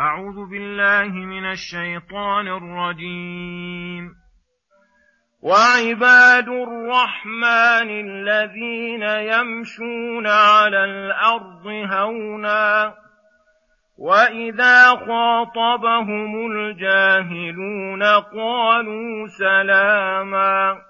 أعوذ بالله من الشيطان الرجيم. وعباد الرحمن الذين يمشون على الأرض هونا وإذا خاطبهم الجاهلون قالوا سلاما.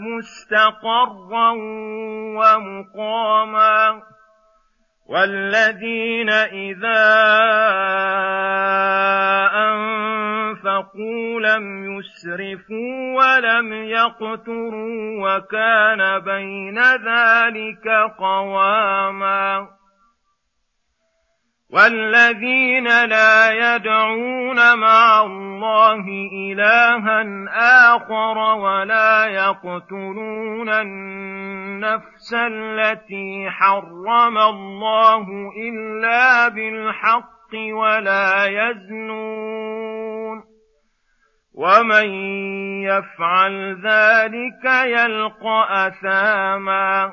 مستقرا ومقاما والذين إذا أنفقوا لم يسرفوا ولم يقتروا وكان بين ذلك قواما والذين لا يدعون مع الله إلها آخر ولا يقتلون النفس التي حرم الله إلا بالحق ولا يزنون ومن يفعل ذلك يلقى أثاما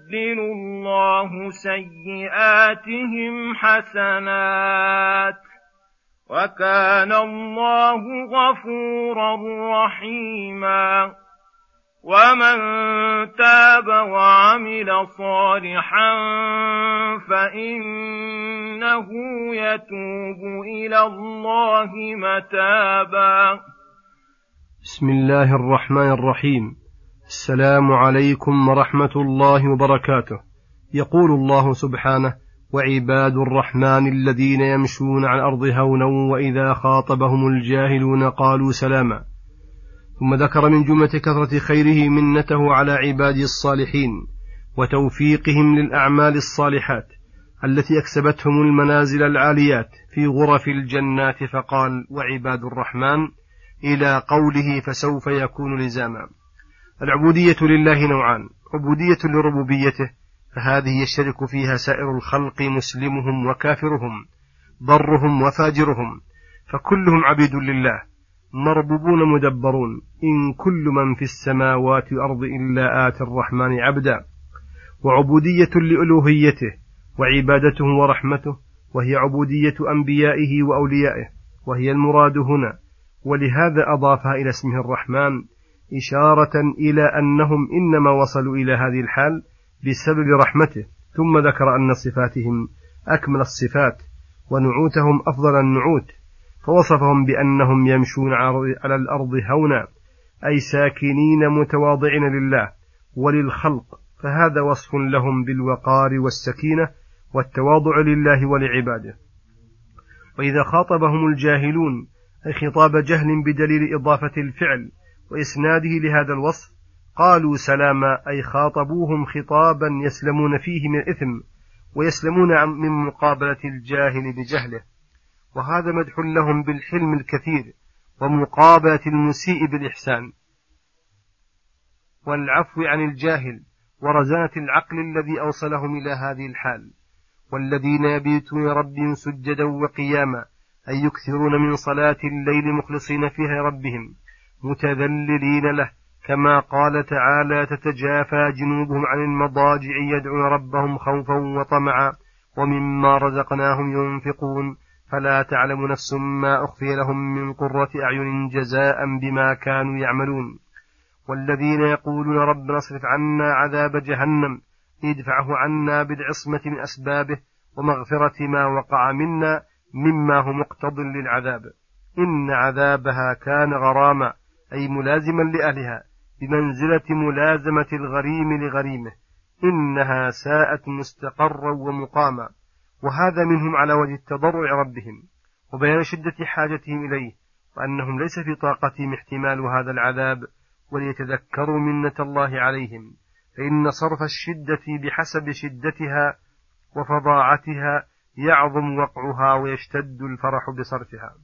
يبدل الله سيئاتهم حسنات وكان الله غفورا رحيما ومن تاب وعمل صالحا فانه يتوب إلى الله متابا بسم الله الرحمن الرحيم السلام عليكم ورحمة الله وبركاته. يقول الله سبحانه وعباد الرحمن الذين يمشون على الأرض هونا وإذا خاطبهم الجاهلون قالوا سلاما. ثم ذكر من جملة كثرة خيره منته على عباده الصالحين وتوفيقهم للأعمال الصالحات التي أكسبتهم المنازل العاليات في غرف الجنات. فقال وعباد الرحمن إلى قوله فسوف يكون لزاما. العبودية لله نوعان. عبودية لربوبيته فهذه يشترك فيها سائر الخلق مسلمهم وكافرهم برهم وفاجرهم فكلهم عبيد لله مربوبون مدبرون. إن كل من في السماوات والأرض إلا آتي الرحمن عبدا. وعبودية لألوهيته وعبادته ورحمته وهي عبودية أنبيائه وأوليائه وهي المراد هنا. ولهذا أضافها إلى اسمه الرحمن إشارة إلى أنهم إنما وصلوا إلى هذه الحال بسبب رحمته ثم ذكر أن صفاتهم أكمل الصفات ونعوتهم أفضل النعوت فوصفهم بأنهم يمشون على الأرض هونا أي ساكنين متواضعين لله وللخلق فهذا وصف لهم بالوقار والسكينة والتواضع لله ولعباده. وإذا خاطبهم الجاهلون أي خطاب جهل بدليل إضافة الفعل وإسناده لهذا الوصف قالوا سلاما أي خاطبوهم خطابا يسلمون فيه من الإثم ويسلمون من مقابلة الجاهل بجهله وهذا مدح لهم بالحلم الكثير ومقابلة المسيء بالإحسان. والعفو عن الجاهل ورزانة العقل الذي أوصلهم إلى هذه الحال. والذين يبيتون ربهم سجدا وقياما أي يكثرون من صلاة الليل مخلصين فيها ربهم متذللين له كما قال تعالى تتجافى جنوبهم عن المضاجع يدعون ربهم خوفا وطمعا ومما رزقناهم ينفقون. فلا تعلم نفس ما أخفي لهم من قرة أعين جزاء بما كانوا يعملون. والذين يقولون ربنا اصرف عنا عذاب جهنم ادفعه عنا بالعصمة من أسبابه ومغفرة ما وقع منا مما هو مقتض للعذاب. إن عذابها كان غراما. أي ملازما لأهلها بمنزلة ملازمة الغريم لغريمه إنها ساءت مستقرا ومقاما. وهذا منهم على وجه التضرع ربهم. وبيان شدة حاجتهم إليه وأنهم ليس في طاقتهم احتمال هذا العذاب وليتذكروا منة الله عليهم. فإن صرف الشدة بحسب شدتها وفظاعتها يعظم وقعها ويشتد الفرح بصرفها.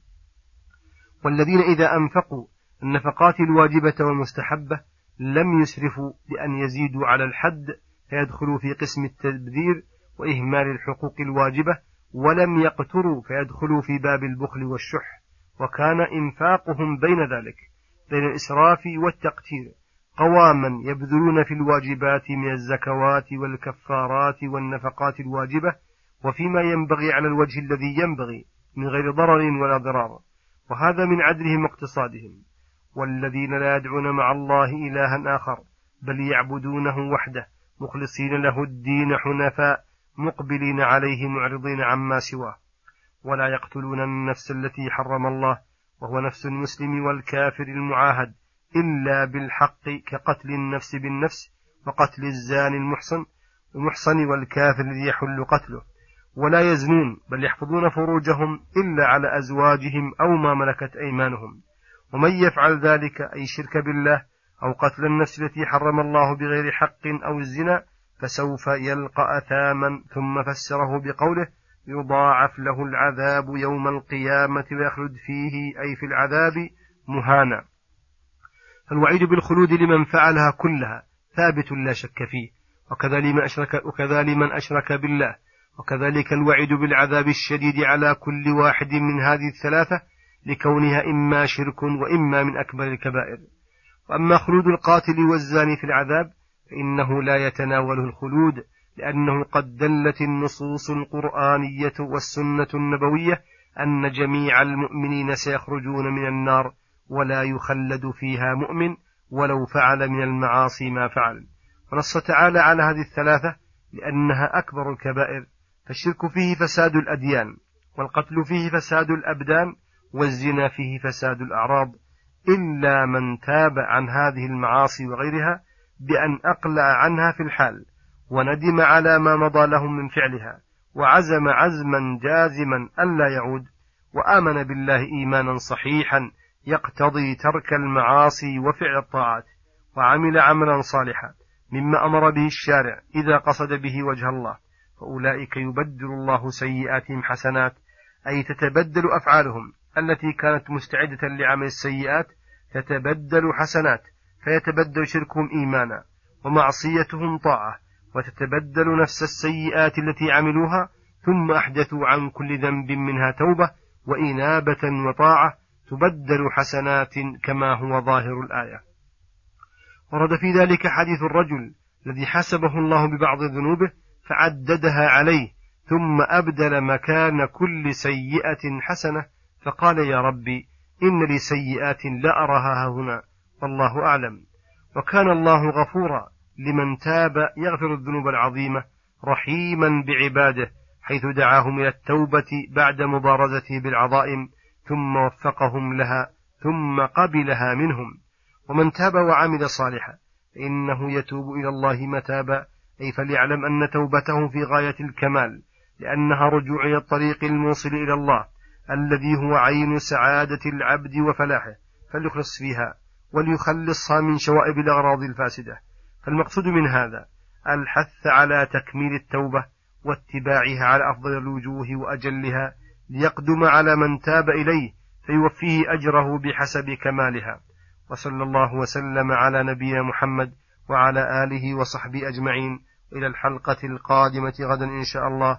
والذين إذا أنفقوا النفقات الواجبة والمستحبة لم يسرفوا بأن يزيدوا على الحد فيدخلوا في قسم التبذير وإهمال الحقوق الواجبة ولم يقتروا فيدخلوا في باب البخل والشح وكان إنفاقهم بين ذلك بين الإسراف والتقتير قواما يبذلون في الواجبات من الزكوات والكفارات والنفقات الواجبة وفيما ينبغي على الوجه الذي ينبغي من غير ضرر ولا ضرار وهذا من عدلهم واقتصادهم. والذين لا يدعون مع الله إلها آخر بل يعبدونه وحده مخلصين له الدين حنفاء مقبلين عليه معرضين عما سواه. ولا يقتلون النفس التي حرم الله وهو نفس المسلم والكافر المعاهد إلا بالحق كقتل النفس بالنفس وقتل الزاني المحصن المحصن والكافر الذي يحل قتله. ولا يزنون بل يحفظون فروجهم إلا على أزواجهم أو ما ملكت أيمانهم. ومن يفعل ذلك أي شرك بالله أو قتل النفس التي حرم الله بغير حق أو الزنا فسوف يلقى أثاما ثم فسره بقوله يضاعف له العذاب يوم القيامة ويخلد فيه أي في العذاب مهانا. فالوعيد بالخلود لمن فعلها كلها ثابت لا شك فيه وكذا لمن أشرك, وكذا لمن أشرك بالله وكذلك الوعيد بالعذاب الشديد على كل واحد من هذه الثلاثة لكونها إما شرك وإما من أكبر الكبائر. وأما خلود القاتل والزاني في العذاب فإنه لا يتناوله الخلود لأنه قد دلت النصوص القرآنية والسنة النبوية أن جميع المؤمنين سيخرجون من النار ولا يخلد فيها مؤمن ولو فعل من المعاصي ما فعل. ونص تعالى على هذه الثلاثة لأنها أكبر الكبائر. فالشرك فيه فساد الأديان والقتل فيه فساد الأبدان والزنا فيه فساد الأعراض إلا من تاب عن هذه المعاصي وغيرها بأن أقلع عنها في الحال وندم على ما مضى له من فعلها وعزم عزما جازما ألا يعود وآمن بالله إيمانا صحيحا يقتضي ترك المعاصي وفعل الطاعات وعمل عملا صالحا مما أمر به الشارع إذا قصد به وجه الله فأولئك يبدل الله سيئاتهم حسنات أي تتبدل أفعالهم التي كانت مستعدة لعمل السيئات تتبدل حسنات فيتبدل شركهم إيمانا ومعصيتهم طاعة وتتبدل نفس السيئات التي عملوها ثم أحدثوا عن كل ذنب منها توبة وإنابة وطاعة تبدل حسنات كما هو ظاهر الآية. ورد في ذلك حديث الرجل الذي حسبه الله ببعض ذنوبه فعددها عليه ثم أبدل مكان كل سيئة حسنة فقال يا ربي إن لي سيئات لا أراها هنا والله أعلم. وكان الله غفورا لمن تاب يغفر الذنوب العظيمة رحيما بعباده حيث دعاهم إلى التوبة بعد مبارزته بالعظائم ثم وفقهم لها ثم قبلها منهم. ومن تاب وعمل صالحا فإنه يتوب إلى الله متابا أي فليعلم أن توبته في غاية الكمال لأنها رجوع إلى الطريق الموصل إلى الله. الذي هو عين سعادة العبد وفلاحه فليخلص فيها وليخلصها من شوائب الأغراض الفاسدة. فالمقصود من هذا الحث على تكميل التوبة واتباعها على أفضل الوجوه وأجلها ليقدم على من تاب إليه فيوفيه أجره بحسب كمالها. وصلى الله وسلم على نبينا محمد وعلى آله وصحبه أجمعين. إلى الحلقة القادمة غدا إن شاء الله.